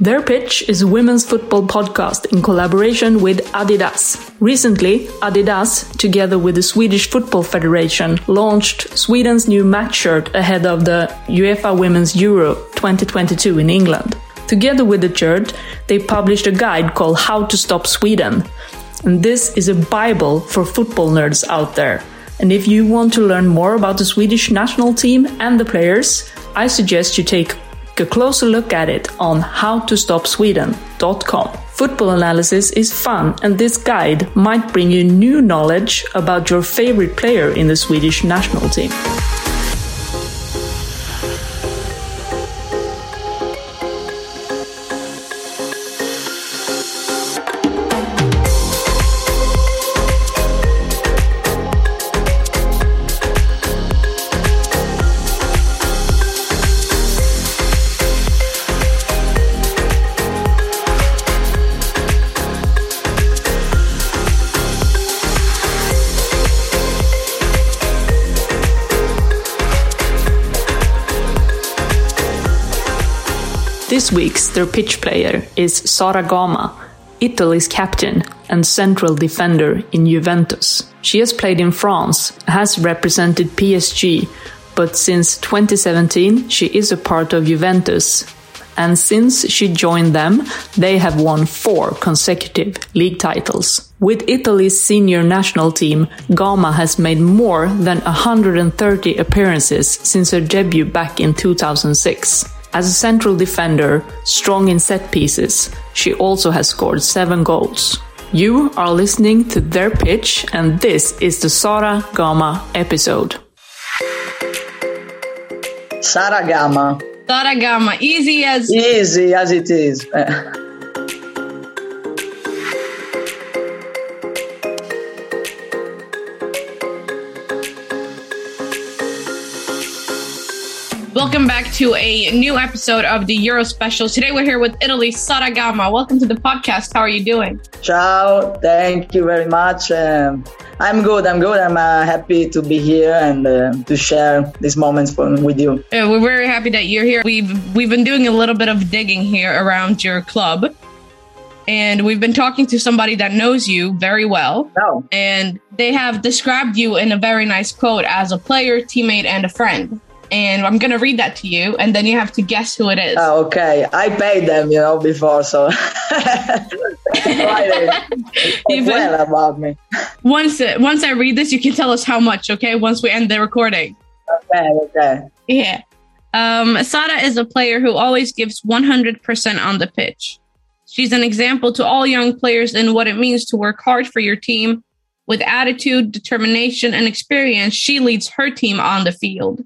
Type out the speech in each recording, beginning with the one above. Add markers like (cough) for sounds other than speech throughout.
Their Pitch is a women's football podcast in collaboration with Adidas. Recently, Adidas, together with the Swedish Football Federation, launched Sweden's new match shirt ahead of the UEFA Women's Euro 2022 in England. Together with the shirt, they published a guide called How to Stop Sweden. And this is a Bible for football nerds out there. And if you want to learn more about the Swedish national team and the players, I suggest you take a closer look at it on howtostopsweden.com. Football analysis is fun, and this guide might bring you new knowledge about your favorite player in the Swedish national team. This week's their pitch player is Sara Gama, Italy's captain and central defender in Juventus. She has played in France, has represented PSG, but since 2017 she is a part of Juventus. And since she joined them, they have won four consecutive league titles. With Italy's senior national team, Gama has made more than 130 appearances since her debut back in 2006. As a central defender, strong in set pieces, she also has scored seven goals. You are listening to their pitch, and this is the Sara Gama episode. Sara Gama. Sara Gama, easy as Easy as it is. (laughs) Welcome back to a new episode of the Euro Special. Today we're here with Italy Sara Gama. Welcome to the podcast. How are you doing? Ciao. Thank you very much. Um, I'm good. I'm good. I'm uh, happy to be here and uh, to share these moments for, with you. Uh, we're very happy that you're here. We've we've been doing a little bit of digging here around your club, and we've been talking to somebody that knows you very well. Oh, And they have described you in a very nice quote as a player, teammate, and a friend. And I'm gonna read that to you, and then you have to guess who it is. oh, okay. I paid them, you know, before, so (laughs) (laughs) well about me. Once once I read this, you can tell us how much. Okay, once we end the recording. Okay, okay. Yeah. Um, Sada is a player who always gives 100% on the pitch. She's an example to all young players in what it means to work hard for your team. With attitude, determination, and experience, she leads her team on the field.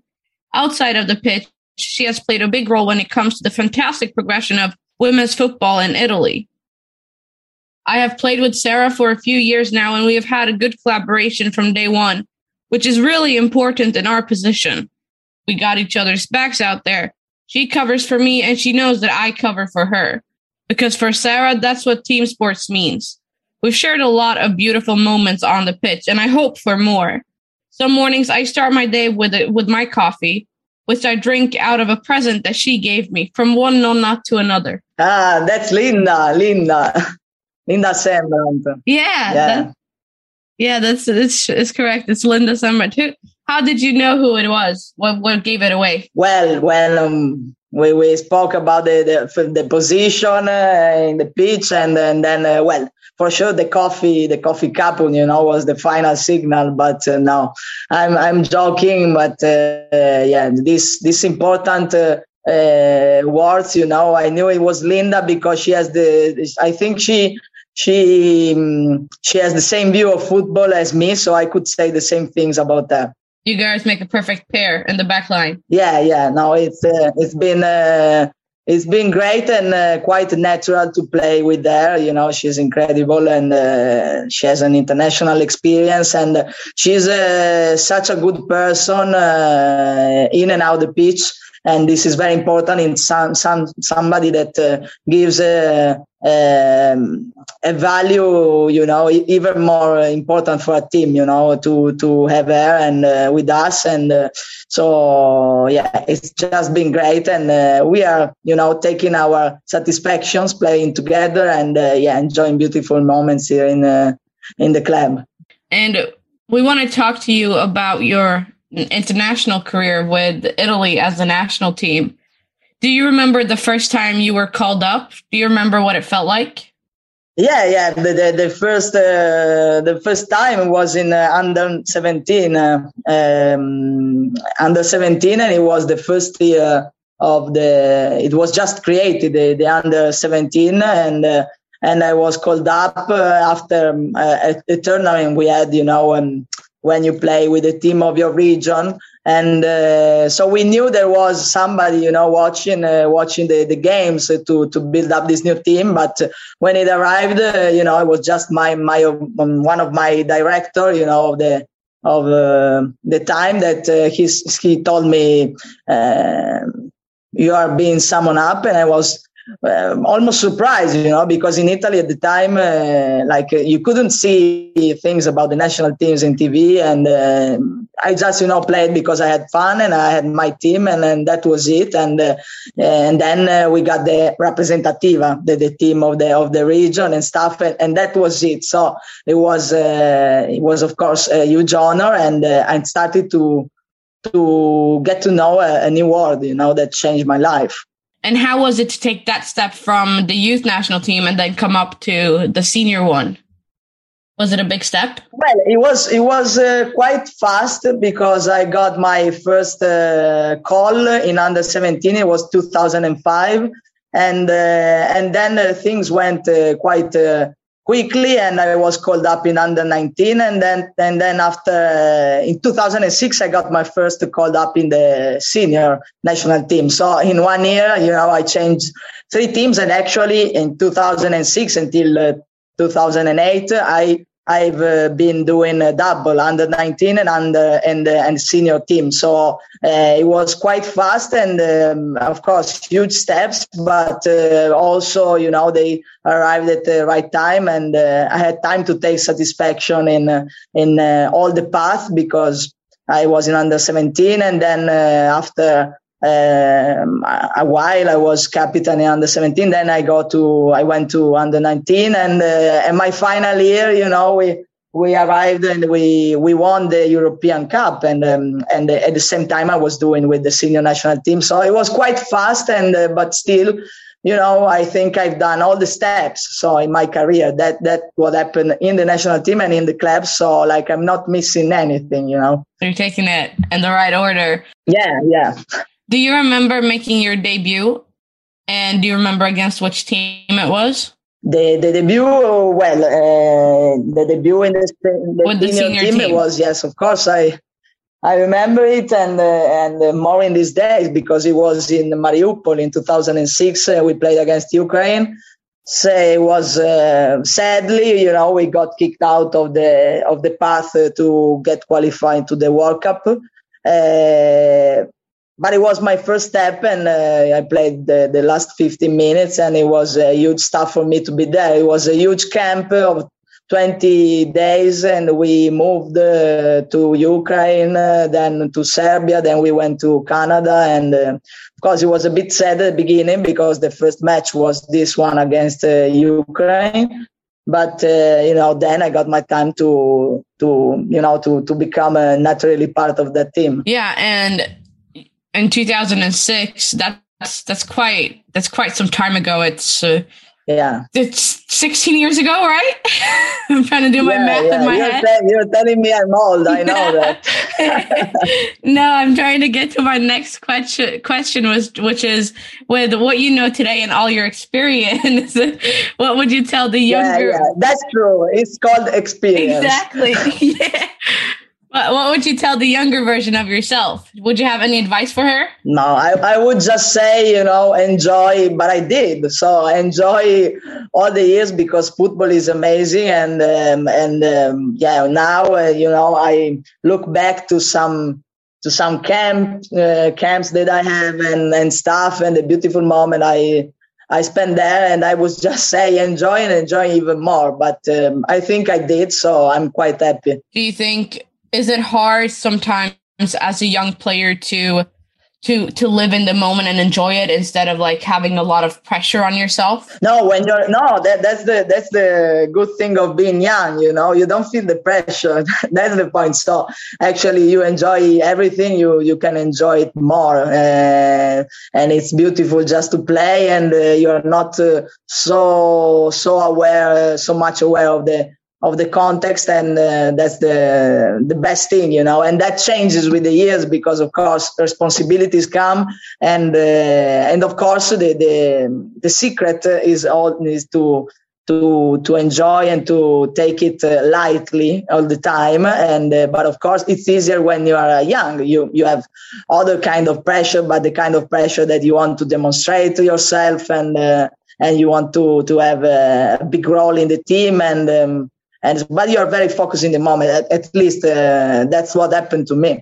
Outside of the pitch, she has played a big role when it comes to the fantastic progression of women's football in Italy. I have played with Sara for a few years now, and we have had a good collaboration from day one, which is really important in our position we got each other's backs out there. She covers for me and she knows that I cover for her. Because for Sara, that's what team sports means. We've shared a lot of beautiful moments on the pitch and I hope for more. Some mornings I start my day with it, with my coffee, which I drink out of a present that she gave me from one nonna to another. Ah, that's Linda, Linda. (laughs) Linda Sembrant. Yeah. Yeah. that- yeah, that's, it's, it's correct. It's Linda Sembrant. Who, how did you know who it was? What, what gave it away? Well, well, um, we, we spoke about the the, the position uh, in the pitch, and, and then uh, well, for sure the coffee the coffee cup, you know, was the final signal. But uh, no, I'm I'm joking, but uh, yeah, this this important. Uh, uh, words, you know, I knew it was Linda because she has the. I think she she um, she has the same view of football as me, so I could say the same things about that. You guys make a perfect pair in the back line. Yeah, yeah. No, it's uh, it's been uh, it's been great and uh, quite natural to play with her. You know, she's incredible and uh, she has an international experience and she's uh, such a good person uh, in and out the pitch. And this is very important in some, some somebody that uh, gives a, um, a value, you know, even more important for a team, you know, to to have her and uh, with us. And so, yeah, it's just been great. And we are, you know, taking our satisfactions, playing together, and yeah, enjoying beautiful moments here in in the club. And we want to talk to you about your international career with Italy as a national team. Do you remember the first time you were called up? Do you remember what it felt like? Yeah, yeah. The the, the first uh, the first time was in uh, under seventeen, uh, um, under seventeen, and it was the first year of the. It was just created the, the under seventeen, and uh, and I was called up uh, after um, a, a, tournament we had, you know, um, when you play with the team of your region. And uh, so we knew there was somebody, you know, watching uh, watching the, the games to to build up this new team. But when it arrived, uh, you know, it was just my my um, one of my director, you know, of the of uh, the time that uh, he's, he told me um, you are being summoned up, and I was um, almost surprised, you know, because in Italy at the time, uh, like uh, you couldn't see things about the national teams in TV, and uh, I just, you know, played because I had fun and I had my team, and, and that was it. And uh, and then uh, we got the representativa, the, the team of the of the region and stuff, and, and that was it. So it was it was of course a huge honor, and I started to to get to know a, a new world, you know, that changed my life. And how was it to take that step from the youth national team and then come up to the senior one? Was it a big step? Well, it was. It was uh, quite fast because I got my first uh, call in under 17. It was 2005, and uh, and then uh, things went uh, quite uh, quickly and I was called up in under 19 and then and then after uh, in 2006 I got my first called up in the senior national team. So in one year you know I changed three teams and actually in 2006 until uh, 2008 I I've uh, been doing a double under 19 and under and uh, and senior team. So uh, it was quite fast and um, of course huge steps, but uh, also you know they arrived at the right time and uh, I had time to take satisfaction in uh, in all the path because I was in under 17 and then after um, a while I was captain in under 17. Then I go to, I went to under 19 and, uh, and my final year, you know, we, we arrived and we, we won the European Cup and, um, and at the same time I was doing with the senior national team. So it was quite fast and, uh, but still, you know, I think I've done all the steps. So in my career, that that what happened in the national team and in the club. So like I'm not missing anything, you know. You're taking it in the right order. Yeah, yeah. Do you remember making your debut? And do you remember against which team it was? The the debut, well, uh, the debut in the, the, With the senior, team, team, was yes, of course. I I remember it, and uh, and uh, more in these days because it was in Mariupol in 2006. Uh, we played against Ukraine. So it was uh, sadly, you know, we got kicked out of the of the path to get qualified to the World Cup. Uh, but it was my first step and uh, i played the, the, last 15 minutes and it was a huge stuff for me to be there. It was a huge camp of 20 days and we moved uh, to ukraine uh, then to serbia then we went to canada and uh, of course it was a bit sad at the beginning because the first match was this one against uh, ukraine. But uh, you know then i got my time to to you know to to become a naturally part of that team. Yeah and in 2006 that's that's quite that's quite some time ago. It's uh, yeah. it's 16 years ago right? (laughs) I'm trying to do my math yeah. in my you're head. te- you're telling me i'm old i know (laughs) that. (laughs) No i'm trying to get to my next question question was which is with what you know today and all your experience what would you tell the younger yeah, yeah. that's true. It's called experience. Exactly. Yeah What would you tell the younger version of yourself? Would you have any advice for her? No, I, I would just say, you know, enjoy, but I did. So enjoy all the years because football is amazing. And, um, and um, yeah, now, uh, you know, I look back to some to some camp uh, camps that I have and, and stuff and the beautiful moment I I spent there and I was (laughs) just say enjoy and enjoy even more. But um, I think I did, so I'm quite happy. Do you think is it hard sometimes as a young player to to to live in the moment and enjoy it instead of like having a lot of pressure on yourself? No when you're no that that's the that's the good thing of being young you know? You don't feel the pressure. (laughs) That's the point. So actually you enjoy everything. You you can enjoy it more uh, and it's beautiful just to play and uh, you're not uh, so so aware so much aware of the of the context and uh, that's the the best thing you know? And that changes with the years because of course responsibilities come and uh, and of course the the the secret is all is to to to enjoy and to take it uh, lightly all the time. And uh, but of course it's easier when you are young. You you have other kind of pressure but the kind of pressure that you want to demonstrate to yourself and uh, and you want to to have a big role in the team and um, and but you're very focused in the moment. At, at least uh, that's what happened to me.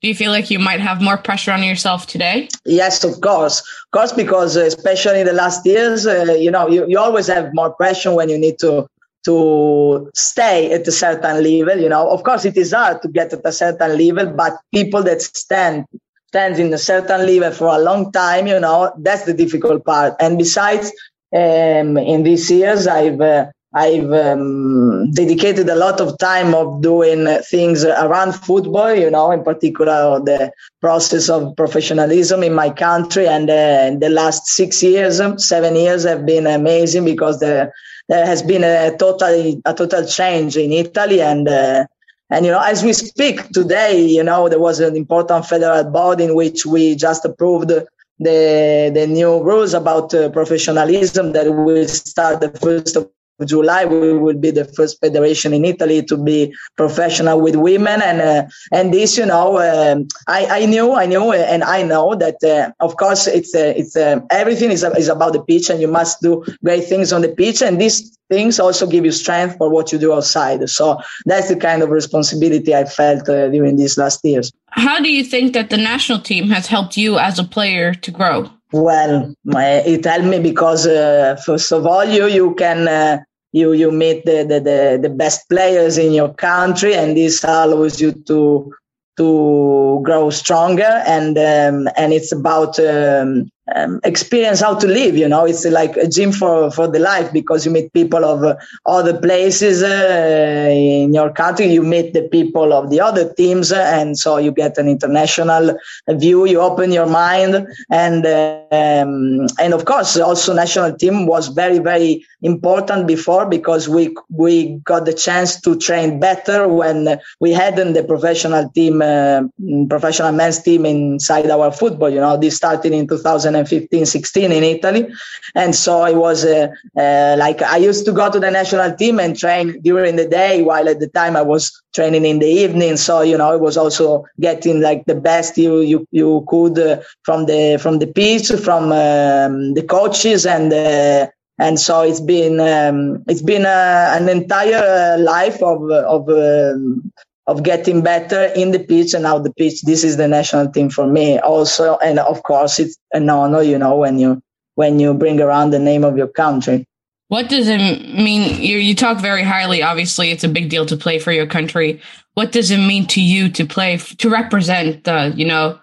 Do you feel like you might have more pressure on yourself today? Yes of course. Of course because uh, especially in the last years uh, you know you, you always have more pressure when you need to to stay at a certain level you know. Of course it is hard to get at a certain level but people that stand stands in a certain level for a long time you know that's the difficult part. And besides um, in these years i've uh, I've um, dedicated a lot of time of doing things around football, you know, in particular the process of professionalism in my country. And uh, the last six years, seven years have been amazing because there, there has been a total, a total change in Italy. And, uh, and, you know, as we speak today, you know, there was an important federal body in which we just approved the, the new rules about uh, professionalism that will start the first of July, we will be the first federation in Italy to be professional with women, and uh, and this, you know, um, I I knew, I knew, and I know that uh, of course it's uh, it's uh, everything is is about the pitch, and you must do great things on the pitch, and these things also give you strength for what you do outside. So that's the kind of responsibility I felt uh, during these last years. How do you think that the national team has helped you as a player to grow? Well, it helped me because uh, first of all, you you can uh, you you meet the, the, the, the, best players in your country, and this allows you to to grow stronger. And um, and it's about um, um, experience how to live. You know, it's like a gym for for the life because you meet people of uh, other places uh, in your country. You meet the people of the other teams, uh, and so you get an international view. You open your mind, and um, and of course, also national team was very very important before because we we got the chance to train better when we hadn't the professional team, uh, professional men's team inside our football. You know, this started in 2000 2015, 16 in Italy. And so I was uh, uh, like, I used to go to the national team and train during the day, while at the time I was training in the evening. So, you know, it was also getting like the best you, you, you could uh, from the, from the pitch, from um, the coaches and, uh, and so it's been um, it's been uh, an entire life of of um, of getting better in the pitch and out the pitch. This is the national team for me also. And of course, it's an honor, you know, when you, when you bring around the name of your country. What does it mean? You, you talk very highly. Obviously, it's a big deal to play for your country. What does it mean to you to play, to represent the, you know,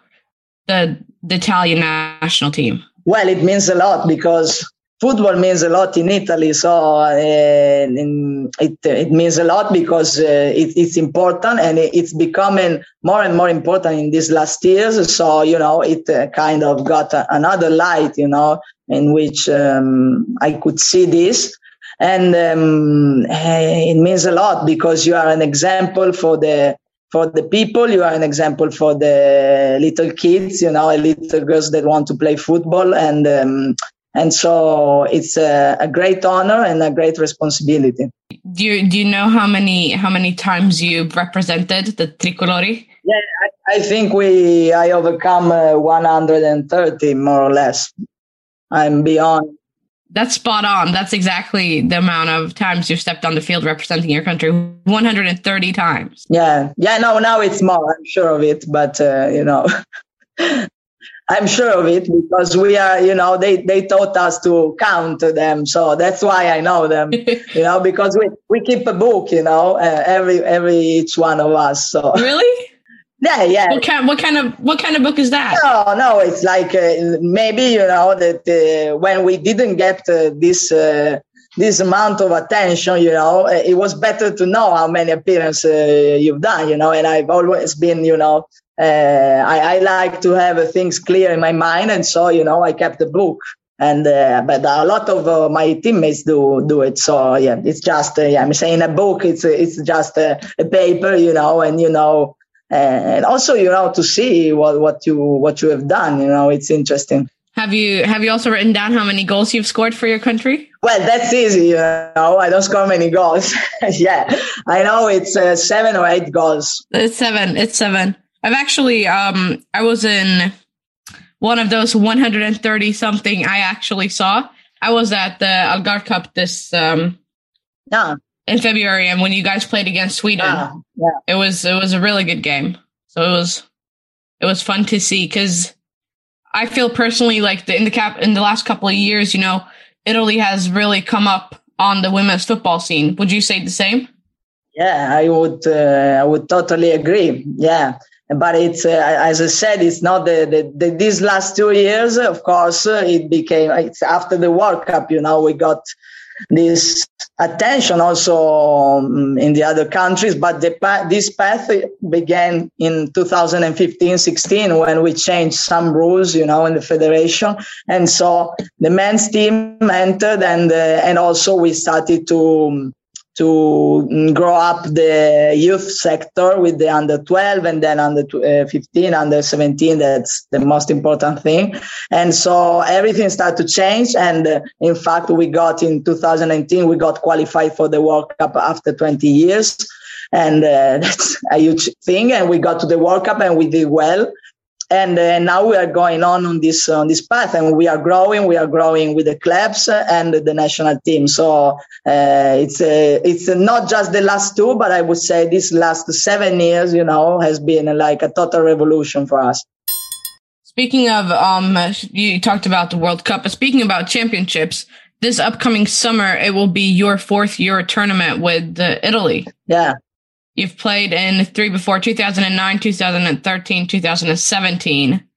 the, the Italian national team? Well, it means a lot because football means a lot in Italy, so uh, it it means a lot because uh, it, it's important and it's becoming more and more important in these last years. So you know, it uh, kind of got a, another light, you know, in which um, I could see this, and um, eh, it means a lot because you are an example for the for the people. You are an example for the little kids, you know, little girls that want to play football, and um, and so it's a, a, great honor and a great responsibility. Do you do you know how many how many times you represented the tricolori? Yeah, I, I think we I overcome uh, 130 more or less. I'm beyond. That's spot on. That's exactly the amount of times you've stepped on the field representing your country. 130 times. Yeah, yeah. No, now it's more. I'm sure of it, but uh, you know. (laughs) I'm sure of it because we are, you know, they, they taught us to count them. So that's why I know them, (laughs) you know, because we, we keep a book, you know, uh, every, every, each one of us. So really? (laughs) Yeah, yeah. What kind, what kind of, what kind of book is that? No, no, it's like, uh, maybe, you know, that uh, when we didn't get uh, this, uh, this amount of attention, you know, uh, it was better to know how many appearances you've done, you know, and I've always been, you know, uh, I, I, like to have things clear in my mind, and so you know I kept the book. And uh, but a lot of uh, my teammates do do it. So yeah, it's just uh, yeah, I'm saying a book. It's it's just a, a paper, you know, and you know, and also you know to see what what you what you have done. You know, it's interesting. Have you have you also written down how many goals you've scored for your country? Well, that's easy. You know, I don't score many goals. (laughs) yeah, I know it's uh, seven or eight goals. It's seven. It's seven. I've actually um I was in one of those 130 something I actually saw. I was at the Algarve Cup this um yeah. in February and when you guys played against Sweden. Yeah. yeah. It was it was a really good game. So it was it was fun to see cuz I feel personally like the in the cap in the last couple of years, you know, Italy has really come up on the women's football scene. Would you say the same? Yeah, I would. Uh, I would totally agree. Yeah, but it's uh, as I said, it's not the, the, the, these last two years. Of course, uh, it became it's after the World Cup. You know, we got this attention also um, in the other countries. But the, this path began in 2015-16 when we changed some rules, you know, in the federation, and so the men's team entered, and uh, and also we started to um, to mm, grow up the youth sector with the under 12 and then under uh, 15 under 17 that's the most important thing. And so everything started to change and uh, in fact we got in 2019 we got qualified for the world cup after 20 years. And uh, (laughs) that's a huge thing and we got to the world cup and we did well and uh, now we are going on on this on this path and we are growing we are growing with the clubs and the national team. So uh, it's uh, it's not just the last two but i would say this last seven years you know has been like a total revolution for us. Speaking of um you talked about the world cup speaking about championships this upcoming summer it will be your fourth euro tournament with italy. Yeah You've played in three before 2009, 2013, 2017,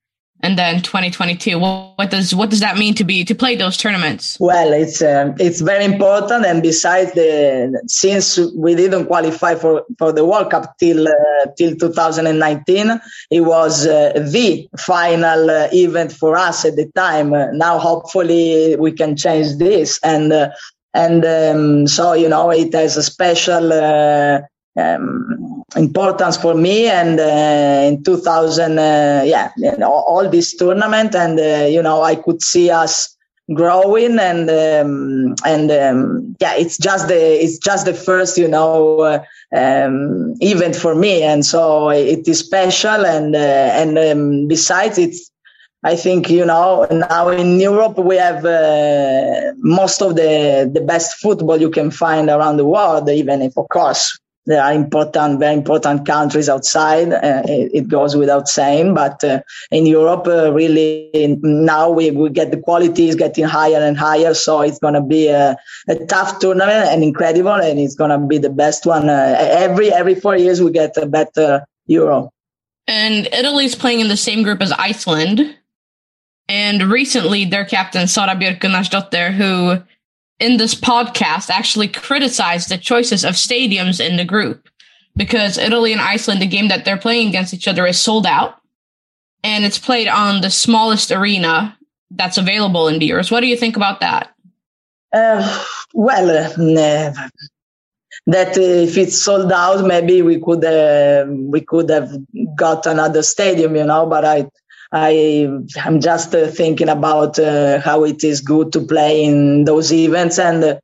and then 2022. What does what does that mean to be to play those tournaments? Well, it's um, it's very important, and besides the since we didn't qualify for, for the World Cup till uh, till 2019, it was uh, the final uh, event for us at the time. now, hopefully, we can change this, and uh, and um, so you know it has a special uh, um, importance for me and uh, in 2000 uh, yeah you know, all this tournament and uh, you know i could see us growing and um, and um, yeah it's just the it's just the first you know uh, um, event for me and so it is special and uh, and um, besides it's I think you know now in Europe we have uh, most of the the best football you can find around the world. Even if, of course, there are important, very important countries outside. Uh, it, it, goes without saying, but uh, in Europe, uh, really now we, we get the quality is getting higher and higher. So it's going to be a, a, tough tournament and incredible, and it's going to be the best one. Uh, every every four years we get a better Euro. And Italy's playing in the same group as Iceland. And recently, their captain Sara Björk Gunnarsdóttir, who in this podcast actually criticized the choices of stadiums in the group because Italy and Iceland, the game that they're playing against each other, is sold out and it's played on the smallest arena that's available in the Euros. What do you think about that? Uh, well, uh, that if it's sold out, maybe we could uh, we could have got another stadium, you know. But I I I'm just uh, thinking about uh, how it is good to play in those events, and uh,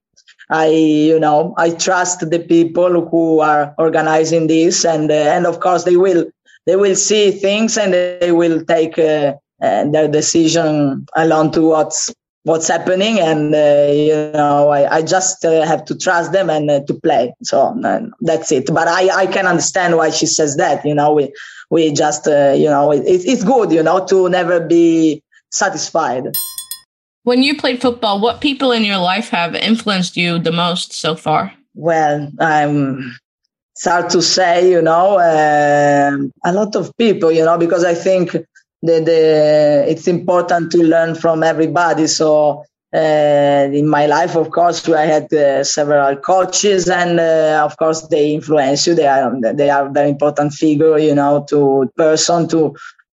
I you know I trust the people who are organizing this, and uh, and of course they will they will see things and they will take uh, their decision along to what's what's happening and uh, you know i, I just uh, have to trust them and uh, to play. So that's it. But i i can understand why she says that you know we we just uh, you know it, it's good you know to never be satisfied when you played football what people in your life have influenced you the most so far well i'm it's hard to say you know uh, a lot of people you know because i think the, the it's important to learn from everybody. So uh, in my life, of course, I had uh, several coaches, and uh, of course, they influence you. They are they are very important figure, you know, to person to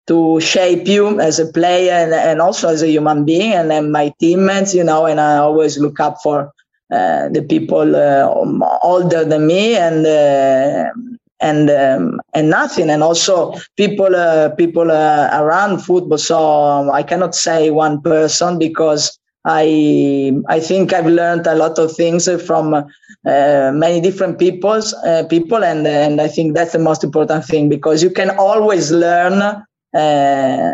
to shape you as a player and, and also as a human being. And then my teammates, you know, and I always look up for uh, the people uh, older than me and uh, and um, and nothing and also people uh, people uh, around football so um, i cannot say one person because i i think i've learned a lot of things from uh, many different people's uh, people and and i think that's the most important thing because you can always learn uh,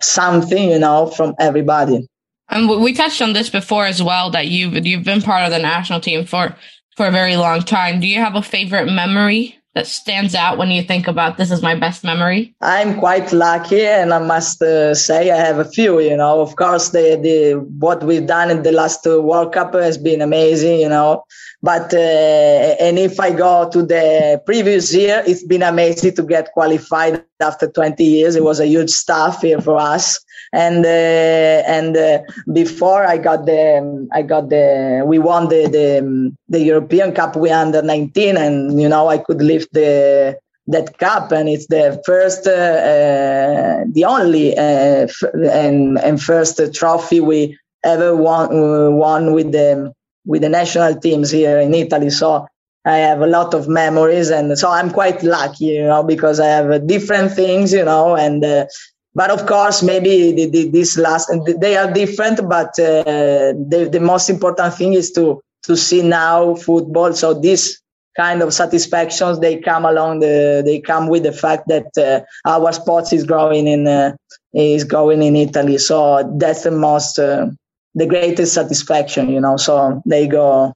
something you know from everybody. And we touched on this before as well that you've you've been part of the national team for for a very long time. Do you have a favorite memory that stands out when you think about this is my best memory? I'm quite lucky, and I must uh, say I have a few. You know, of course, the the what we've done in the last uh, World Cup has been amazing. You know, but uh, and if I go to the previous year, it's been amazing to get qualified after 20 years. It was a huge stuff here for us and uh, and uh, before I got the I got the we won the the, the European Cup we under 19 and you know I could lift the that cup and it's the first uh, uh the only uh, f- and and first trophy we ever won won with the with the national teams here in Italy so I have a lot of memories, and so I'm quite lucky, you know, because I have different things, you know, and uh, but of course, maybe the, the, this last they are different, but uh, the, the most important thing is to to see now football. So this kind of satisfactions they come along the they come with the fact that uh, our sports is growing in uh, is growing in Italy. So that's the most uh, the greatest satisfaction, you know. So they go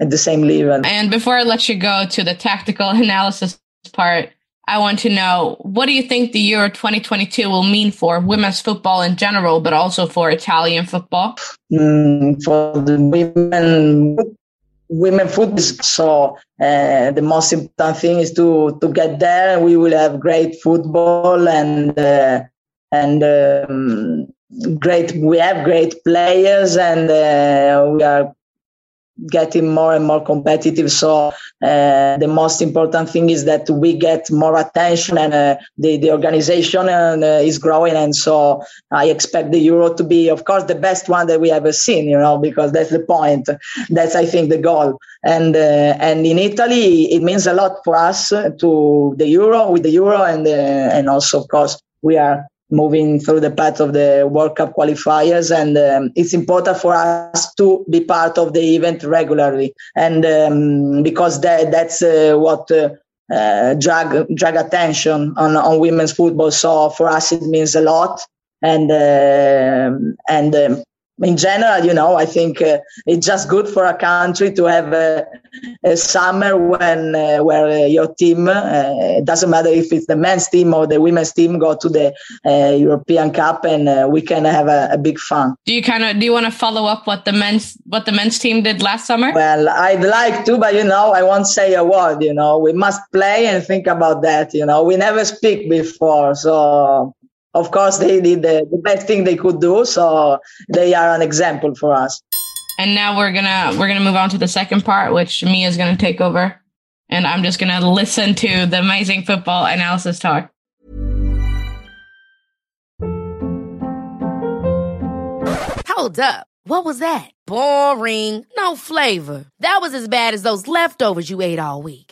at the same level. And before I let you go to the tactical (laughs) analysis part, I want to know what do you think the Euro 2022 will mean for women's football in general, but also for Italian football? Mm, for the women, women football. So uh, the most important thing is to to get there. We will have great football and uh, and um, great. We have great players and uh, we are getting more and more competitive. So uh, the most important thing is that we get more attention and uh, the, the organization uh, is growing. And so I expect the Euro to be, of course, the best one that we ever seen, you know, because that's the point. That's, I think, the goal. And, uh, and in Italy, it means a lot for us to the Euro, with the Euro and, uh, and also, of course, we are moving through the path of the World Cup qualifiers. And um, it's important for us to be part of the event regularly. And um, because that, that's uh, what uh, uh, drag, drag attention on, on women's football. So for us, it means a lot. And, um, and um, in general, you know, I think uh, it's just good for a country to have a, a summer when uh, where uh, your team uh, doesn't matter if it's the men's team or the women's team go to the uh, European Cup and uh, we can have a, a, big fun. Do you kind of do you want to follow up what the men's what the men's team did last summer? Well, I'd like to, but you know, I won't say a word. You know, we must play and think about that. You know, we never speak before, so of course they did the, the best thing they could do so they are an example for us and now we're gonna we're gonna move on to the second part which Mia is gonna take over and i'm just gonna listen to the amazing football analysis talk hold up What was that? Boring. No flavor. That was as bad as those leftovers you ate all week.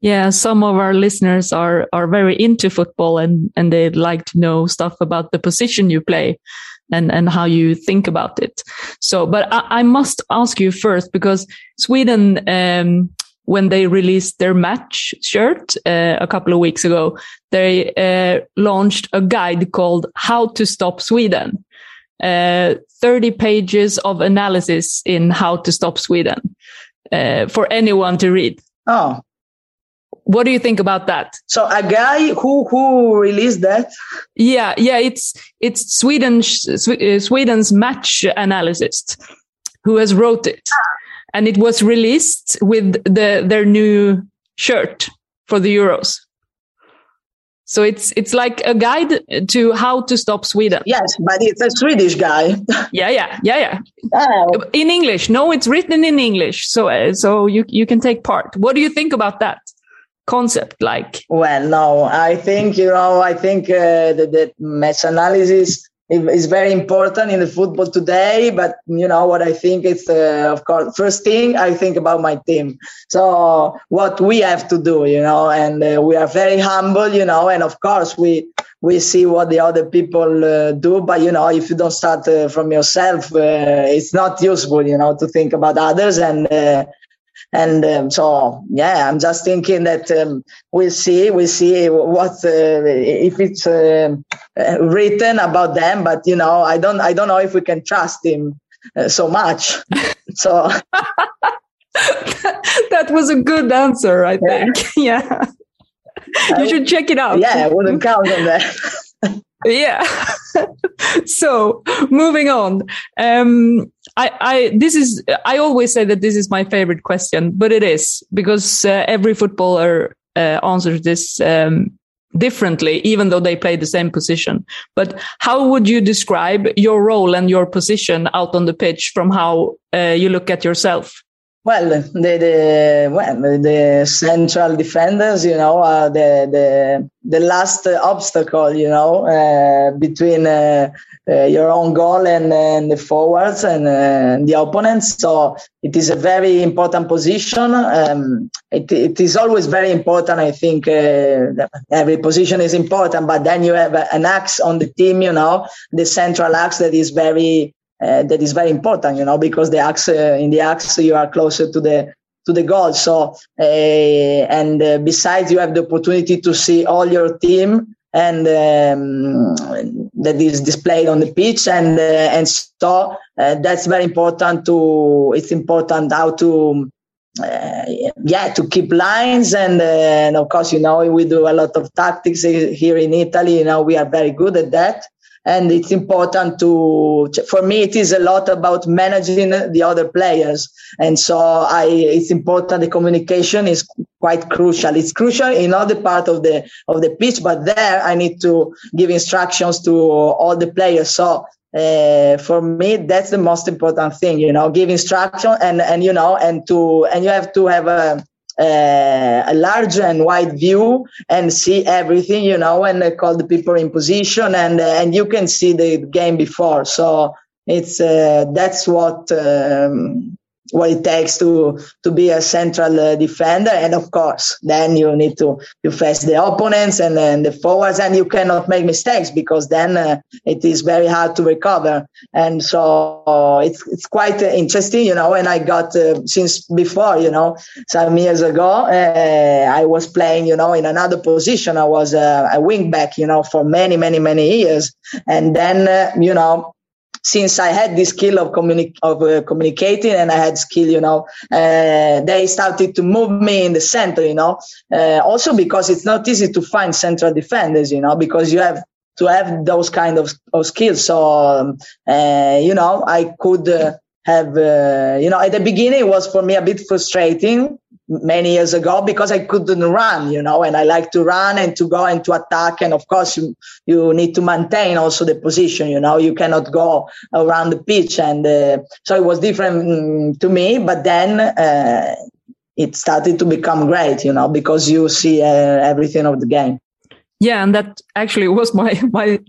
Yeah, some of our listeners are are very into football and and they'd like to know stuff about the position you play and and how you think about it. So, but I, I must ask you first because Sweden. Um, when they released their match shirt uh, a couple of weeks ago, they uh, launched a guide called How to Stop Sweden. Uh, 30 pages of analysis in How to Stop Sweden uh, for anyone to read. Oh, what do you think about that? So a guy who who released that? Yeah, yeah, it's it's Sweden uh, Sweden's match analyst who has wrote it, and it was released with the their new shirt for the Euros. So it's it's like a guide to how to stop Sweden. Yes, but it's a Swedish guy. (laughs) yeah, yeah, yeah, yeah. Oh. In English, no, it's written in English, so uh, so you you can take part. What do you think about that? Concept like? Well, no, I think, you know, I think uh, that match analysis is very important in the football today. But, you know, what I think is, uh, of course, first thing I think about my team. So what we have to do, you know, and uh, we are very humble, you know, and of course we, we see what the other people uh, do but you know if you don't start uh, from yourself uh, it's not useful you know to think about others and uh, and um, so, yeah, I'm just thinking that um, we'll see, we'll see what uh, if it's uh, written about them. But you know, I don't, I don't know if we can trust him uh, so much. (laughs) so (laughs) that was a good answer, I think. Yeah, (laughs) yeah. you should check it out. Yeah, I wouldn't count on that. yeah. so moving on. Um, I, I, this is, I always say that this is my favorite question, but it is because uh, every footballer uh, answers this um, differently, even though they play the same position. But how would you describe your role and your position out on the pitch from how uh, you look at yourself? Well, the, the well the central defenders, you know, are the the the last obstacle, you know, uh, between uh, uh, your own goal and, and the forwards and uh, the opponents. So it is a very important position. Um, it, it is always very important. I think uh, every position is important, but then you have an axe on the team, you know, the central axe that is very uh, that is very important, you know, because the axe uh, in the axe you are closer to the to the goal. So uh, and uh, besides, you have the opportunity to see all your team and um, that is displayed on the pitch. And uh, and so uh, that's very important to it's important how to uh, yeah to keep lines. And, and of course you know we do a lot of tactics here in italy. You know we are very good at that and it's important to for me it is a lot about managing the other players. And so i it's important the communication is quite crucial. It's crucial in other part of the of the pitch but there i need to give instructions to all the players. So uh, for me that's the most important thing you know give instruction and and you know and to and you have to have a uh, a large and wide view and see everything, you know, and uh, call the people in position and uh, and you can see the game before. So it's uh, that's what um, what it takes to to be a central uh, defender. And of course then you need to you face the opponents and then the forwards and you cannot make mistakes because then uh, it is very hard to recover. And so uh, it's it's quite uh, interesting you know and i got uh, since before you know some years ago uh, i was playing you know in another position. I was a wing back you know for many many many years. And then you know since I had this skill of, communi- of uh, communicating and I had skill, you know, uh, they started to move me in the center, you know, uh, also because it's not easy to find central defenders, you know, because you have to have those kind of, of skills. So, um, uh, you know, I could, uh, have, uh, you know, at the beginning it was for me a bit frustrating many years ago because I couldn't run, you know, and I like to run and to go and to attack. And of course, you, you need to maintain also the position, you know, you cannot go around the pitch. And uh, so it was different mm, to me. But then uh, it started to become great, you know, because you see uh, everything of the game. Yeah, and that actually (laughs) was my my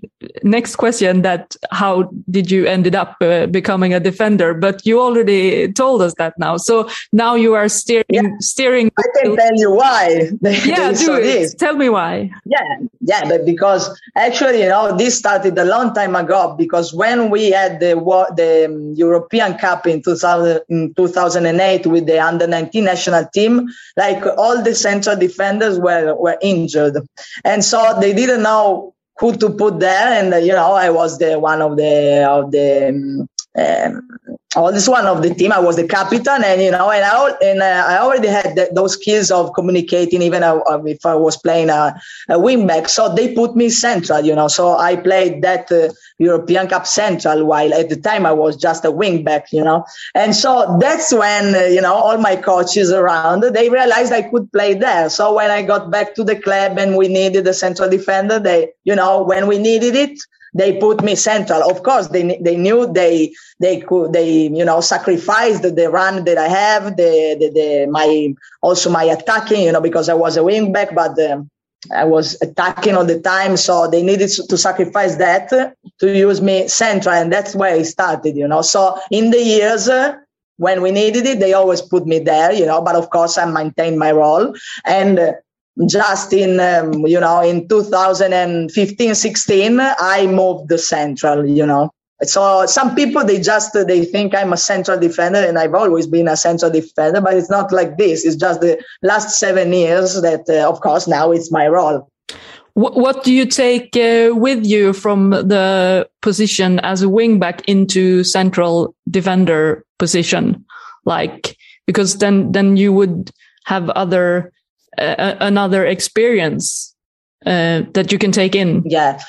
next question. That how did you ended up uh, becoming a defender? But you already told us that now. So now you are steering yeah. steering. I can tell you why. (laughs) yeah, do it. This. Tell me why. Yeah, yeah, but because actually, you know, this started a long time ago. Because when we had the the European Cup in 2000 in 2008 with the under 19 national team, like all the central defenders were were injured, and so they didn't know who to put there, and you know, I was the one of the of the um, um oh, this one of the team. I was the captain, and you know, and I and uh, I already had those skills of communicating, even uh, uh if I was playing a, a wing back. So they put me central, you know. So I played that uh, European Cup central, while at the time I was just a wing back, you know. And so that's when uh, you know all my coaches around they realized I could play there. So when I got back to the club and we needed a central defender, they you know when we needed it they put me central. Of course, they they knew they they could they you know sacrificed the run that I have, the the, the my also my attacking, you know, because I was a wing back, but. Um, I was attacking all the time, so they needed to sacrifice that to use me central, and that's where I started, you know. So in the years uh, when we needed it, they always put me there, you know. But of course, I maintained my role, and uh, just in um, you know in 2015 16 i moved the central you know. So some people they just they think i'm a central defender and i've always been a central defender but it's not like this. It's just the last seven years that uh, of course now it's my role. What do you take uh, with you from the position as a wingback into central defender position? Like because then then you would have other another experience uh, that you can take in. Yeah.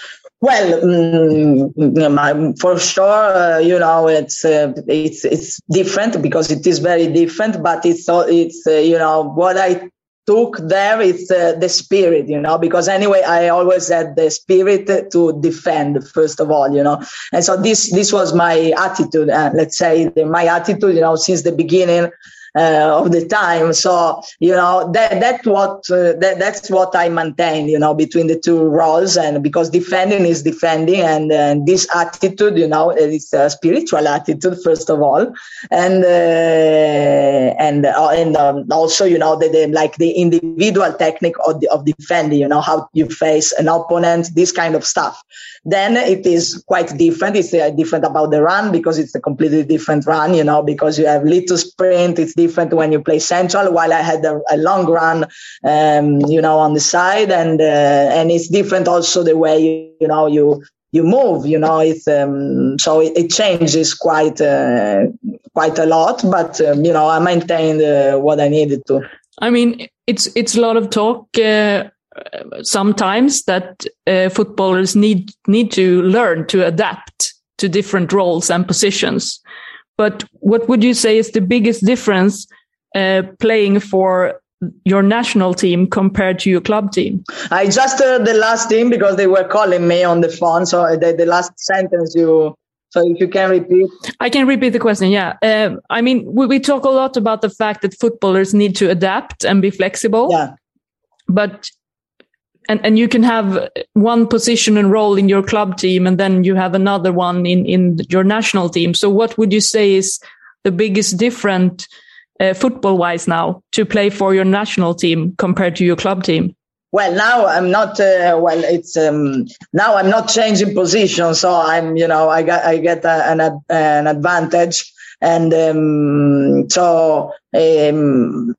Well, mm, for sure, uh, you know it's uh, it's it's different because it is very different. But it's it's uh, you know what I took there is uh, the spirit, you know, because anyway, I always had the spirit to defend first of all, you know, and so this this was my attitude. Uh, let's say my attitude, you know, since the beginning uh, of the time. So you know that that's what uh, that, that's what I maintain. You know between the two roles, and because defending is defending, and, and this attitude, you know, it's a spiritual attitude first of all, and uh, and uh, and um, also you know the, the, like the individual technique of the, of defending. You know how you face an opponent, this kind of stuff. Then it is quite different. It's uh, different about the run because it's a completely different run. You know because you have little sprint. It's different when you play central. While I had a, a long run, um, you know, on the side, and uh, and it's different also the way you, you know you you move. You know, it's um, so it, it, changes quite uh, quite a lot. But um, you know, I maintained uh, what I needed to. I mean, it's it's a lot of talk uh, sometimes that uh, footballers need need to learn to adapt to different roles and positions. But what would you say is the biggest difference uh, playing for your national team compared to your club team? I just heard the last team because they were calling me on the phone. So the, the last sentence you so if you can repeat. I can repeat the question. Yeah. Uh, I mean, we, we, talk a lot about the fact that footballers need to adapt and be flexible. Yeah. But and and you can have one position and role in your club team and then you have another one in in your national team. So what would you say is the biggest different uh, football wise now to play for your national team compared to your club team? Well now i'm not uh, well it's um, now i'm not changing position so i'm you know i got i get a, an an advantage. And um, so um,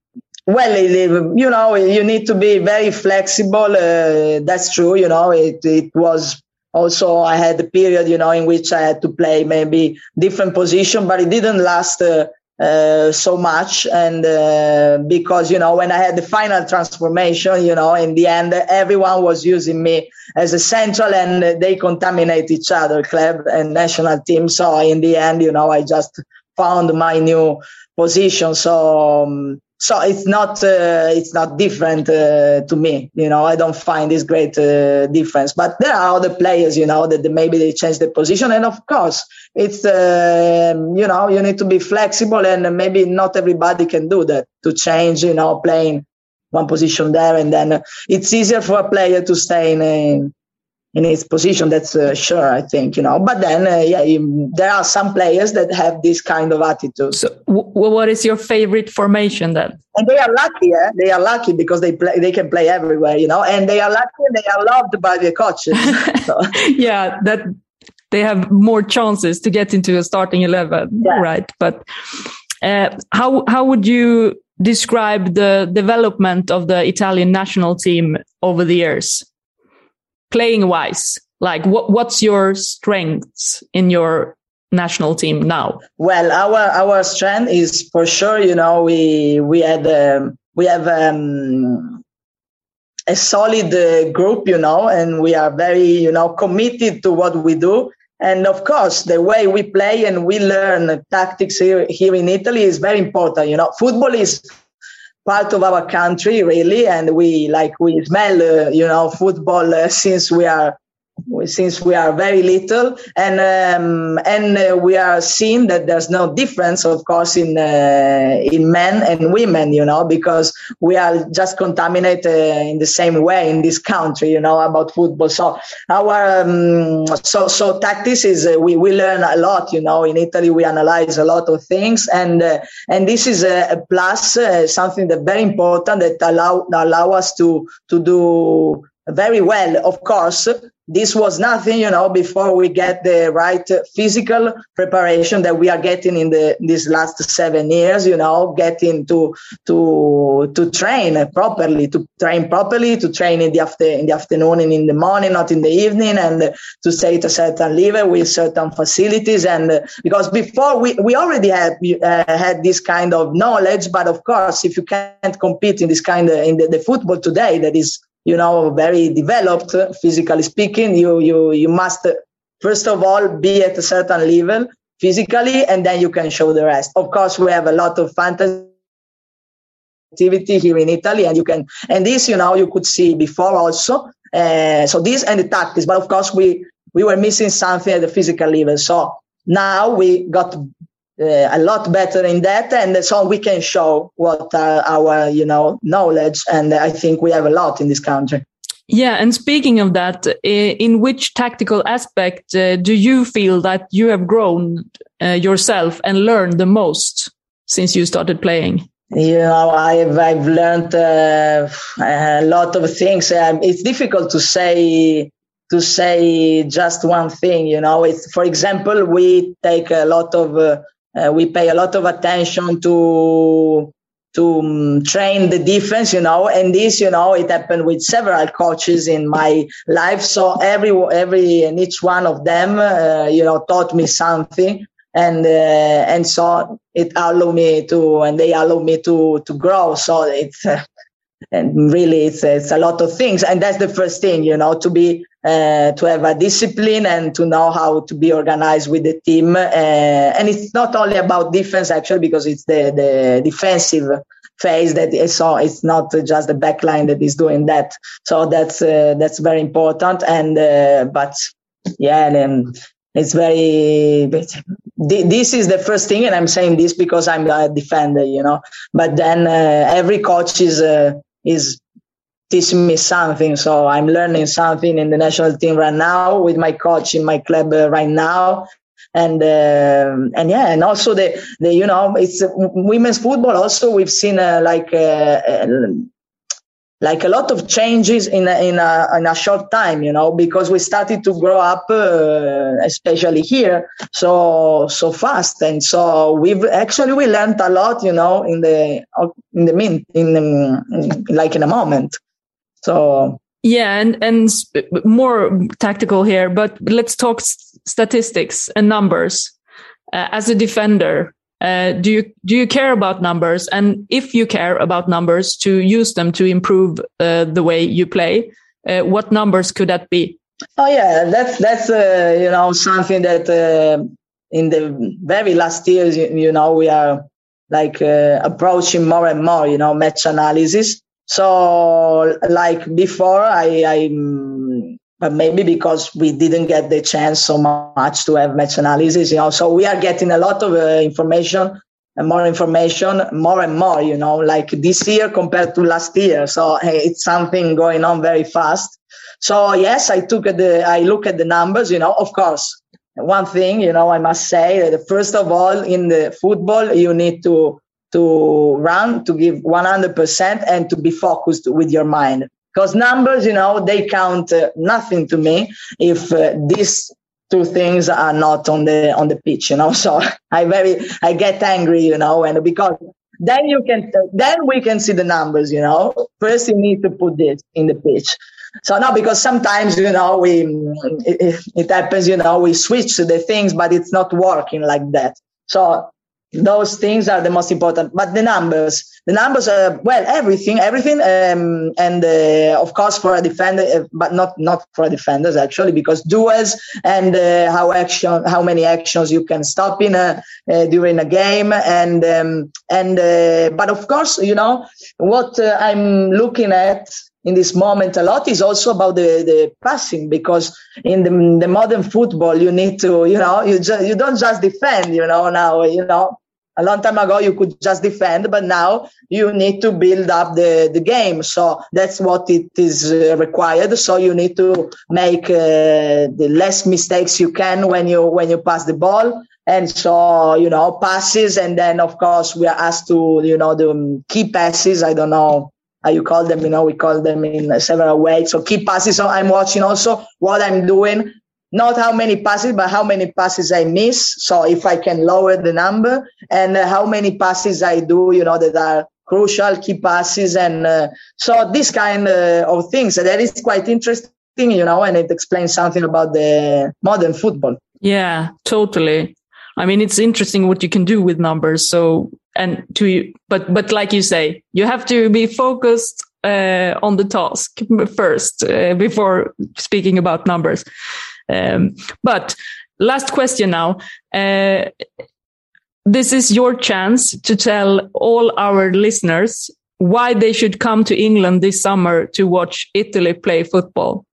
well, you know, you need to be very flexible. Uh, that's true. You know, it, it was also, I had a period, you know, in which I had to play maybe different position, but it didn't last uh, uh, so much. And uh, because, you know, when I had the final transformation, you know, in the end, everyone was using me as a central and they contaminate each other, club and national team. So in the end, you know, I just found my new position. So um, so it's not uh, it's not different uh, to me you know i don't find this great uh, difference. But there are other players you know that maybe they change the position. And of course it's um, you know you need to be flexible and maybe not everybody can do that to change you know playing one position there. And then it's easier for a player to stay in a, in his position. That's uh, sure, I think, you know. But then, uh, yeah, you, there are some players that have this kind of attitude. So, w- what is your favorite formation then? And they are lucky, eh? They are lucky because they play, they can play everywhere, you know. And they are lucky and they are loved by the coaches. (laughs) yeah, that they have more chances to get into a starting eleven, yeah. right? But uh, how how would you describe the development of the Italian national team over the years? Playing wise? Like what what's your strengths in your national team now? Well our our strength is for sure you know we we had um, we have um, a solid uh, group you know and we are very you know committed to what we do. And of course the way we play and we learn tactics here, here in italy is very important you know. Football is part of our country really and we like we smell uh, you know football uh, since we are since we are very little and um, and uh, we are seeing that there's no difference of course in uh, in men and women you know because we are just contaminated uh, in the same way in this country you know about football. So our um, so so tactics is uh, we we learn a lot you know. In Italy we analyze a lot of things and uh, and this is a, a plus uh, something that very important that allow allow us to to do very well of course this was nothing, you know, before we get the right physical preparation that we are getting in the these last seven years, you know, getting to to to train properly, to train properly, to train in the after in the afternoon and in the morning, not in the evening, and to stay at a certain level with certain facilities. And because before we we already had uh, had this kind of knowledge, but of course, if you can't compete in this kind of in the, the football today, that is you know very developed physically speaking you you you must first of all be at a certain level physically and then you can show the rest. Of course we have a lot of fantasy activity here in italy and you can and this you know you could see before also uh, so this and the tactics but of course we we were missing something at the physical level. So now we got uh, a lot better in that and so we can show what uh, our you know knowledge and i think we have a lot in this country. Yeah and speaking of that in which tactical aspect uh, do you feel that you have grown uh, yourself and learned the most since you started playing? You know i've i've learned uh, a lot of things. Um, it's difficult to say to say just one thing you know. It's for example we take a lot of uh, uh, we pay a lot of attention to to um, train the defense, you know, and this, you know, it happened with several coaches in my life. So every, every, and each one of them, uh, you know, taught me something. And, uh, and so it allowed me to, and they allowed me to, to grow. So it's, (laughs) and really it's, it's a lot of things. And that's the first thing, you know, to be uh, to have a discipline and to know how to be organized with the team. Uh, and it's not only about defense actually, because it's the, the defensive phase that so it's not just the backline that is doing that. So that's, uh, that's very important. And, uh, but yeah, and it's very, this is the first thing. And I'm saying this because I'm a defender, you know, but then uh, every coach is, uh, is teaching me something. So I'm learning something in the national team right now with my coach in my club uh, right now. And uh, and yeah, and also the the you know it's uh, women's football. Also, we've seen uh, like uh, uh, like a lot of changes in a, in a in a short time. You know, because we started to grow up, especially here, so so fast, and so we've actually we learned a lot. You know, in the in the min in, in like in a moment. So yeah, and and more tactical here, but let's talk statistics and numbers. Uh, as a defender, uh, do you do you care about numbers? And if you care about numbers, to use them to improve uh, the way you play, uh, what numbers could that be? Oh yeah, that's that's uh, you know something that uh, in the very last years, you, you know, we are like uh, approaching more and more, you know, match analysis. So like before, I, I but maybe because we didn't get the chance so much to have match analysis, you know, so we are getting a lot of uh, information and more information more and more, you know, like this year compared to last year. So hey, it's something going on very fast. So yes, I took the, I look at the numbers, you know, of course, one thing, you know, I must say that first of all, in the football, you need to, to run, to give 100% and to be focused with your mind because numbers, you know, they count uh, nothing to me if uh, these two things are not on the on the pitch, you know. (laughs) So I very I get angry, you know, and because then you can then we can see the numbers, you know. First, you need to put this in the pitch. So no, because sometimes you know we it, it happens, you know, we switch the things, but it's not working like that. So those things are the most important but the numbers the numbers are well everything everything um, and uh, of course for a defender uh, but not not for defenders actually because duels and uh, how action how many actions you can stop in a uh, during a game and um, and uh, but of course you know what uh, i'm looking at in this moment a lot is also about the, the passing because in the, the modern football you need to you know you just you don't just defend you know now you know a long time ago you could just defend but now you need to build up the, the game. So that's what it is uh, required. So you need to make uh, the less mistakes you can when you when you pass the ball. And so you know passes and then of course we are asked to you know the key passes. I don't know how you call them. You know we call them in several ways. So key passes. So i'm watching also what i'm doing not how many passes, but how many passes I miss. So if I can lower the number and uh, how many passes I do, you know, that are crucial key passes. And uh, so this kind uh, of things that is quite interesting, you know, and it explains something about the modern football. Yeah, totally. I mean, it's interesting what you can do with numbers. So, and to, but, but like you say, you have to be focused uh, on the task first uh, before speaking about numbers. Um, but last question now. Uh, this is your chance to tell all our listeners why they should come to England this summer to watch Italy play football.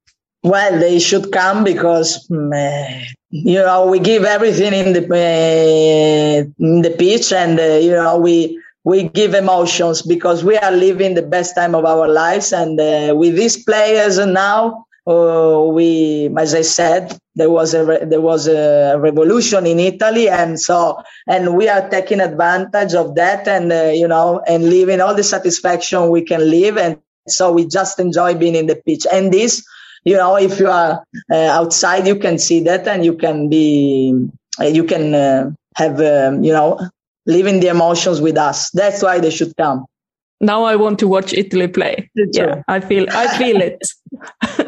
Well, they should come because mm, you know we give everything in the uh, in the pitch, and uh, you know we we give emotions because we are living the best time of our lives, and uh, with these players now uh, we, as I said, there was a re- there was a revolution in Italy, and so and we are taking advantage of that, and uh, you know, and living all the satisfaction we can live, and so we just enjoy being in the pitch. And this, you know, if you are uh, outside, you can see that, and you can be, uh, you can uh, have, um, you know, living the emotions with us. That's why they should come. Now I want to watch Italy play. Yeah, I feel I feel it. (laughs)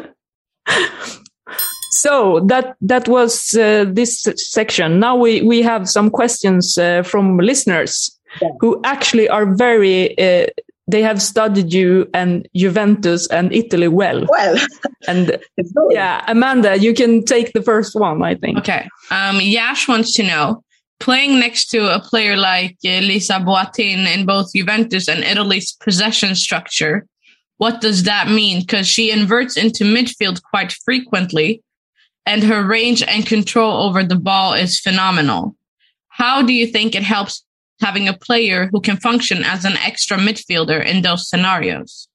so that that was uh, this section. Now we we have some questions uh, from listeners yeah. who actually are very. Uh, they have studied you and Juventus and Italy well. Well, and (laughs) yeah, Amanda, you can take the first one. I think. Okay. Um, Yash wants to know playing next to a player like uh, Lisa Boattin in both Juventus and Italy's possession structure what does that mean? Because she inverts into midfield quite frequently, and her range and control over the ball is phenomenal. How do you think it helps having a player who can function as an extra midfielder in those scenarios?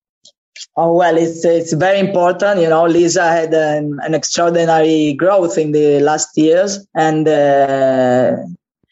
Oh well, it's it's very important. You know, Lisa had an, an extraordinary growth in the last years, and uh,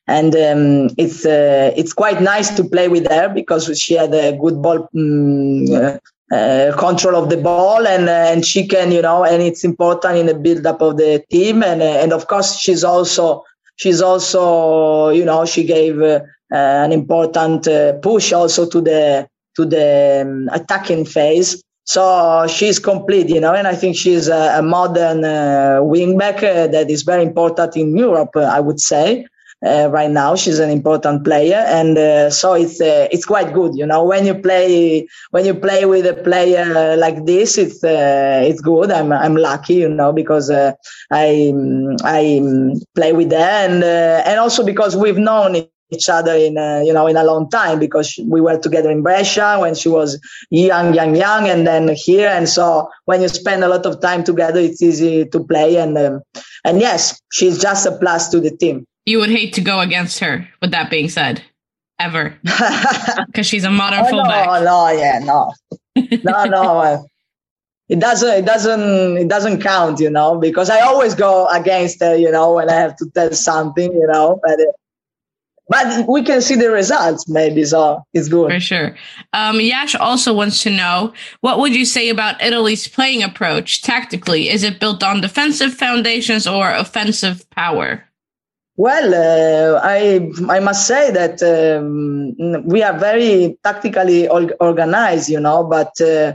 and um, it's uh, it's quite nice to play with her because she had a good ball um, uh, control of the ball and uh, and she can you know and it's important in the build up of the team. And uh, and of course she's also she's also you know she gave uh, an important uh, push also to the to the um, attacking phase. So she's complete you know and i think she's a, a modern uh, wingback that is very important in europe i would say uh, right now. She's an important player, and uh, so it's uh, it's quite good. You know, when you play when you play with a player like this, it's uh, it's good. I'm I'm lucky, you know, because uh, I I play with her, and uh, and also because we've known each other in a, you know in a long time because we were together in Brescia when she was young, young, young, and then here. And so when you spend a lot of time together, it's easy to play. And um, and yes, she's just a plus to the team you would hate to go against her. With that being said, ever (laughs) because she's a modern oh, fullback. No, no, yeah, no, (laughs) no, no. Uh, it doesn't, it doesn't, it doesn't count, you know, because I always go against her, you know, when I have to tell something, you know, but. Uh, but we can see the results maybe so it's good for sure um, yash also wants to know what would you say about italy's playing approach tactically is it built on defensive foundations or offensive power well, uh, I I must say that um, we are very tactically organized, you know, but uh,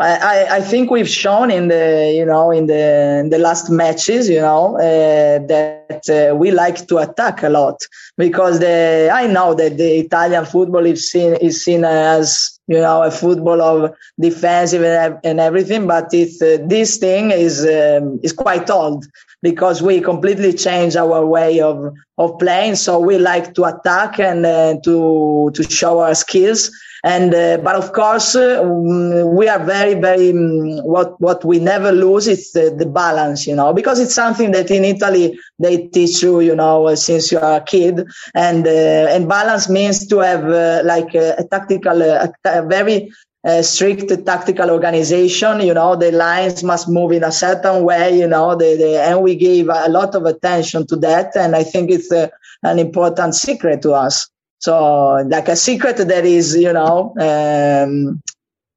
I, I think we've shown in the you know in the in the last matches, you know, uh, that uh, we like to attack a lot because the I know that the Italian football is seen is seen as you know a football of defensive and, everything, but it's uh, this thing is um, is quite old because we completely changed our way of, of playing. So we like to attack and uh, to, to show our skills. And, uh, but of course, uh, we are very, very, um, what, what we never lose is the, the, balance, you know, because it's something that in Italy they teach you, you know, since you are a kid. And, uh, and balance means to have uh, like a, a tactical, uh, a, a very strict tactical organization. You know, the lines must move in a certain way. You know, the, the, and we gave a lot of attention to that, and I think it's an important secret to us. So, like a secret that is, you know, um,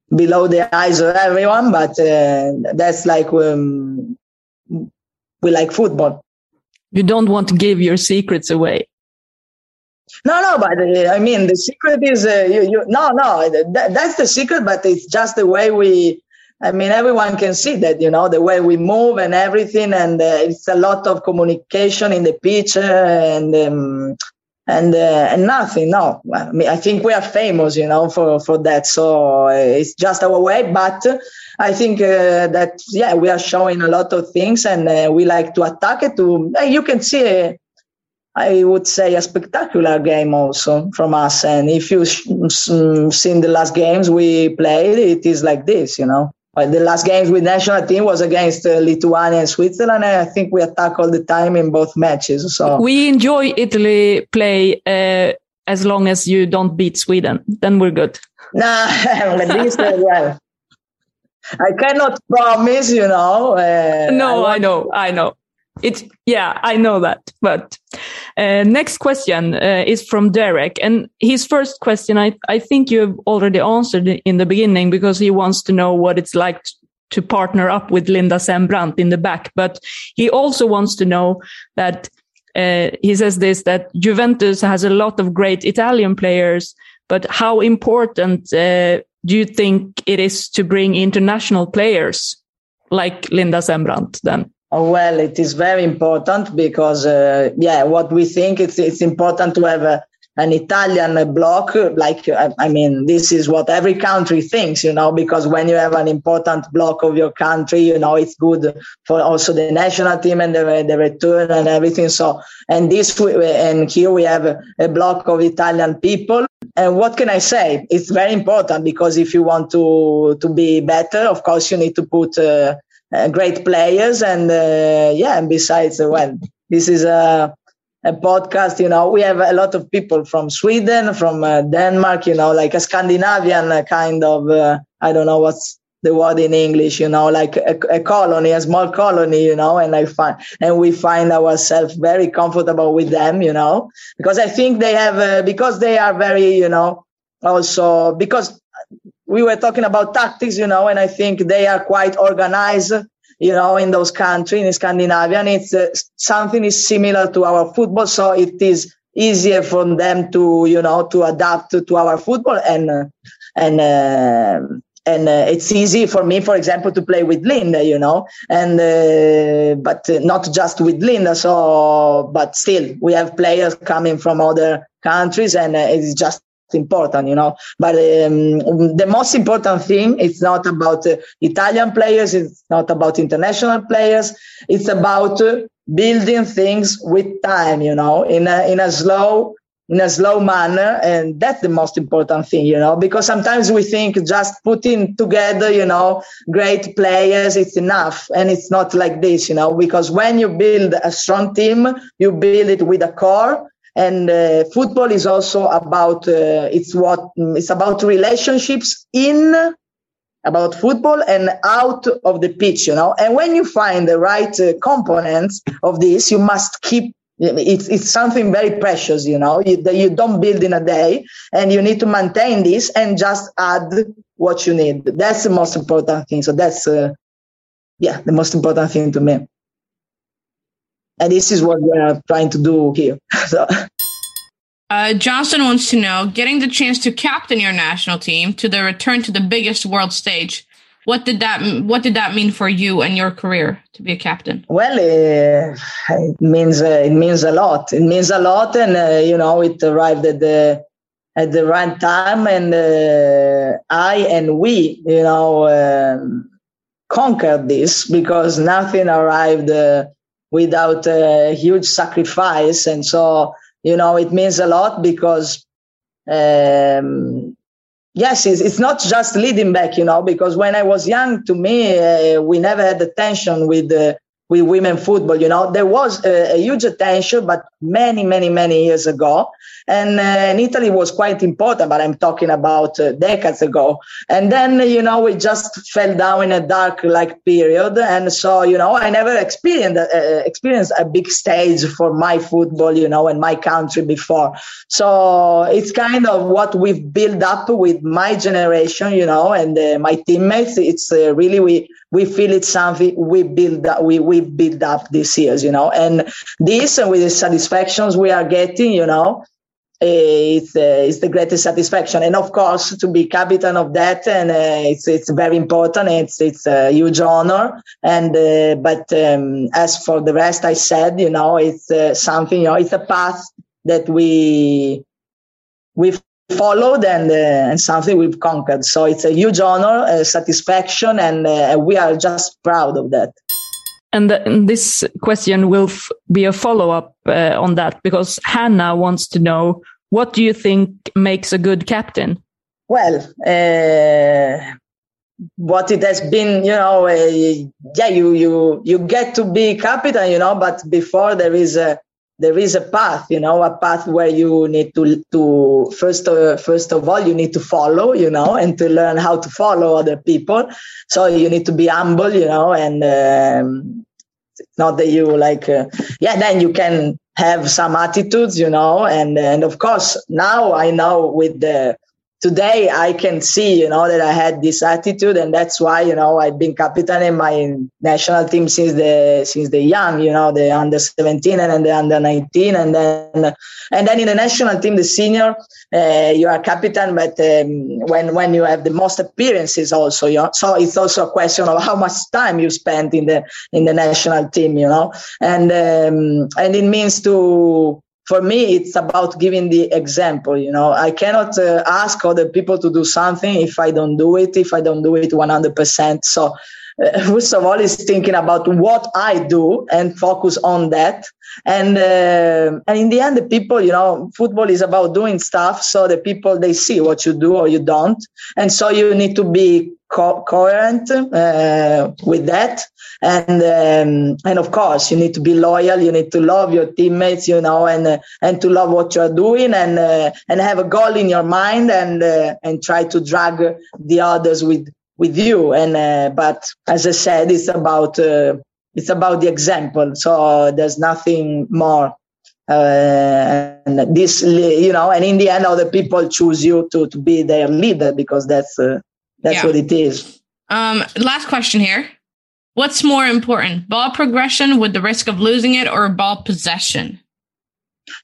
below the eyes of everyone, but uh, that's like um, we like football. You don't want to give your secrets away. No, no, but uh, I mean, the secret is uh, you, you, no, no, that, that's the secret, but it's just the way we. I mean, everyone can see that, you know, the way we move and everything, and uh, it's a lot of communication in the pitch and um, and uh, and nothing. No, I mean, I think we are famous, you know, for for that. So uh, it's just our way, but. I think uh, that yeah, we are showing a lot of things, and we like to attack it. To you can see I would say a spectacular game also from us. And if you've seen the last games we played, it is like this, you know. The last games with national team was against uh, Lithuania and Switzerland, and I think we attack all the time in both matches. So we enjoy Italy play uh, as long as you don't beat Sweden. Then we're good. (laughs) Nah, this uh, well. I cannot promise, you know. Uh, no, I, I know, I know. It's yeah, I know that. But uh, next question uh, is from Derek, and his first question, I I think you have already answered in the beginning because he wants to know what it's like to partner up with Linda Sembrant in the back. But he also wants to know that uh, he says this that Juventus has a lot of great Italian players, but how important uh, do you think it is to bring international players like Linda Sembrant then? Well, it is very important because, uh, yeah, what we think it's it's important to have a, an Italian block. Like, I mean, this is what every country thinks, you know, because when you have an important block of your country, you know, it's good for also the national team and the, the return and everything. So, and this, and here we have a, a block of Italian people. And what can I say? It's very important because if you want to to be better, of course, you need to put uh, uh, great players. And uh, yeah, and besides, uh, well, this is a, a podcast, you know, we have a lot of people from Sweden, from Denmark, you know, like a Scandinavian kind of, I don't know what's the word in English, you know, like a, a, colony, a small colony, you know, and I find, and we find ourselves very comfortable with them, you know, because I think they have, uh, because they are very, you know, also because we were talking about tactics, you know, and I think they are quite organized, you know, in those countries, in Scandinavia. And it's uh, something is similar to our football. So it is easier for them to, you know, to adapt to, to our football and, uh, and, uh, and uh, it's easy for me, for example, to play with Linda, you know, and uh, but not just with Linda. So, but still, we have players coming from other countries, and uh, it's just important, you know. But um, the most important thing it's not about uh, Italian players, it's not about international players, it's about uh, building things with time, you know, in a in a slow in a slow manner. And that's the most important thing you know because sometimes we think just putting together you know great players it's enough. And it's not like this you know because when you build a strong team you build it with a core and uh, football is also about uh, it's what it's about relationships in about football and out of the pitch you know and when you find the right uh, components of this you must keep it's it's something very precious, you know, you, that you don't build in a day, and you need to maintain this and just add what you need. That's the most important thing. So that's, uh, yeah, the most important thing to me. And this is what we're trying to do here. (laughs) so. Uh, Johnson wants to know, getting the chance to captain your national team to the return to the biggest world stage what did that What did that mean for you and your career to be a captain? Well, uh, it means uh, it means a lot. It means a lot, and uh, you know, it arrived at the at the right time, and uh, I and we, you know, um, conquered this because nothing arrived uh, without a huge sacrifice, and so you know, it means a lot because. Um, yes, it's, it's not just leading back, you know, because when I was young, to me, uh, we never had the tension with uh, with women football. You know, there was a, a, huge attention, but many, many, many years ago, and, uh, Italy was quite important. But I'm talking about uh, decades ago. And then you know we just fell down in a dark like period, and so you know I never experienced uh, experienced a big stage for my football, you know, and my country before. So it's kind of what we've built up with my generation, you know, and uh, my teammates. It's uh, really we we feel it's something we build up, we we build up these years, you know, and this and with the satisfactions we are getting, you know, it's uh, it's the greatest satisfaction, and of course to be captain of that, and uh, it's it's very important. It's it's a huge honor, and uh, but um, as for the rest, I said, you know, it's uh, something, you know, it's a path that we we've followed and uh, and something we've conquered. So it's a huge honor, a satisfaction, and uh, we are just proud of that. And, and this question will be a follow up uh, on that because Hannah wants to know what do you think makes a good captain? Well, uh, what it has been, you know, uh, yeah, you you you get to be captain, you know, but before there is a there is a path, you know, a path where you need to to first first of all you need to follow, you know, and to learn how to follow other people. So you need to be humble, you know, and um, not that you like, uh, yeah, then you can have some attitudes, you know, and and of course now I know with the today I can see, you know, that I had this attitude, and that's why, you know, I've been captain in my national team since the since the young, you know, the under 17 and then the under 19, and then and then in the national team, the senior, uh, you are captain, but um, when when you have the most appearances, also, you know, so it's also a question of how much time you spend in the in the national team, you know, and um, and it means to for me it's about giving the example you know. I cannot uh, ask other people to do something if i don't do it if i don't do it 100% so first of all is thinking about what i do and focus on that. And uh, and in the end the people you know football is about doing stuff so the people they see what you do or you don't. And so you need to be co- coherent uh, with that. And um, and of course you need to be loyal. You need to love your teammates you know and uh, and to love what you're doing and uh, and have a goal in your mind and uh, and try to drag the others with with you. And uh, but as i said it's about uh, it's about the example. So there's nothing more. Uh, and this you know and in the end other people choose you to to be their leader because that's uh, that's yeah. what it is. Um last question here. What's more important ball progression with the risk of losing it or ball possession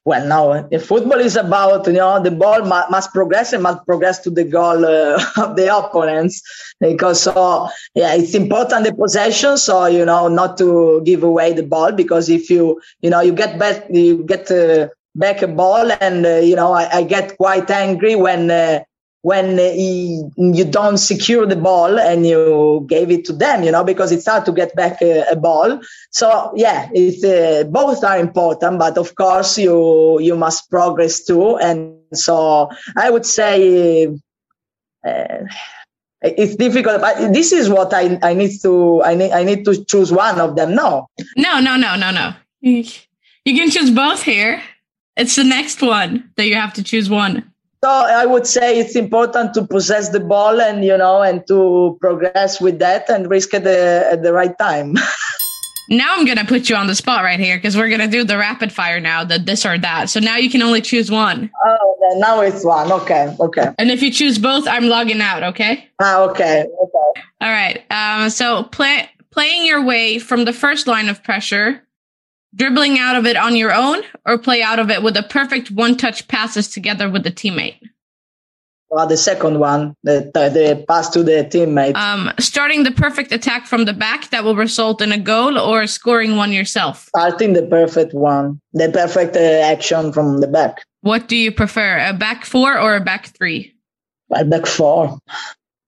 well, now football is about you know the ball must progress and must progress to the goal uh, (laughs) of the opponents because so yeah, it's important the possession. So you know not to give away the ball because if you you know you get back you get uh, back a ball and uh, you know I, I, get quite angry when uh, when he, you don't secure the ball and you gave it to them, you know, because it's hard to get back a, a ball. So yeah, it's, uh, both are important, but of course you you must progress too. And so I would say uh, it's difficult, but this is what I I need to I need I need to choose one of them. No, no, no, no, no, no. You can choose both here. It's the next one that you have to choose one. So I would say it's important to possess the ball and you know and to progress with that and risk at the at the right time. (laughs) now I'm gonna put you on the spot right here because we're gonna do the rapid fire now, the this or that. So now you can only choose one. Oh, now it's one. Okay, okay. And if you choose both, I'm logging out. Okay. Ah, okay, okay. All right. Um. So play playing your way from the first line of pressure dribbling out of it on your own or play out of it with a perfect one touch passes together with the teammate? Well, the second one, the, the pass to the teammate. Um, starting the perfect attack from the back that will result in a goal or scoring one yourself? Starting the perfect one, the perfect uh, action from the back. What do you prefer, a back four or a back three? A back four.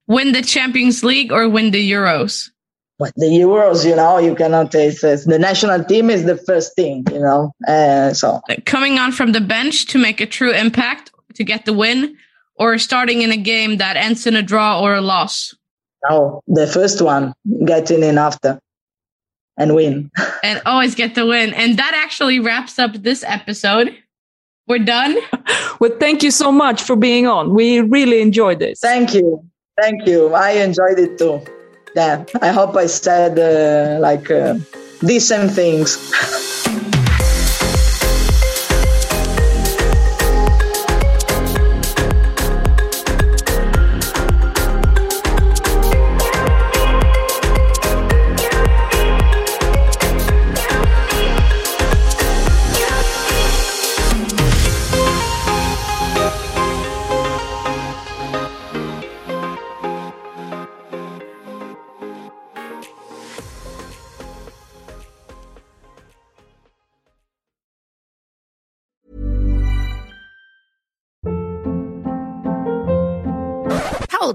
Win the Champions League or win the Euros? But the Euros, you know, you cannot. It's, it's, the national team is the first thing, you know. Uh, so coming on from the bench to make a true impact to get the win, or starting in a game that ends in a draw or a loss. No, the first one, getting in after and win. (laughs) and always get the win. And that actually wraps up this episode. We're done. (laughs) well, thank you so much for being on. We really enjoyed this. Thank you. Thank you. I enjoyed it too yeah, I hope I said uh, like uh, decent things. (laughs)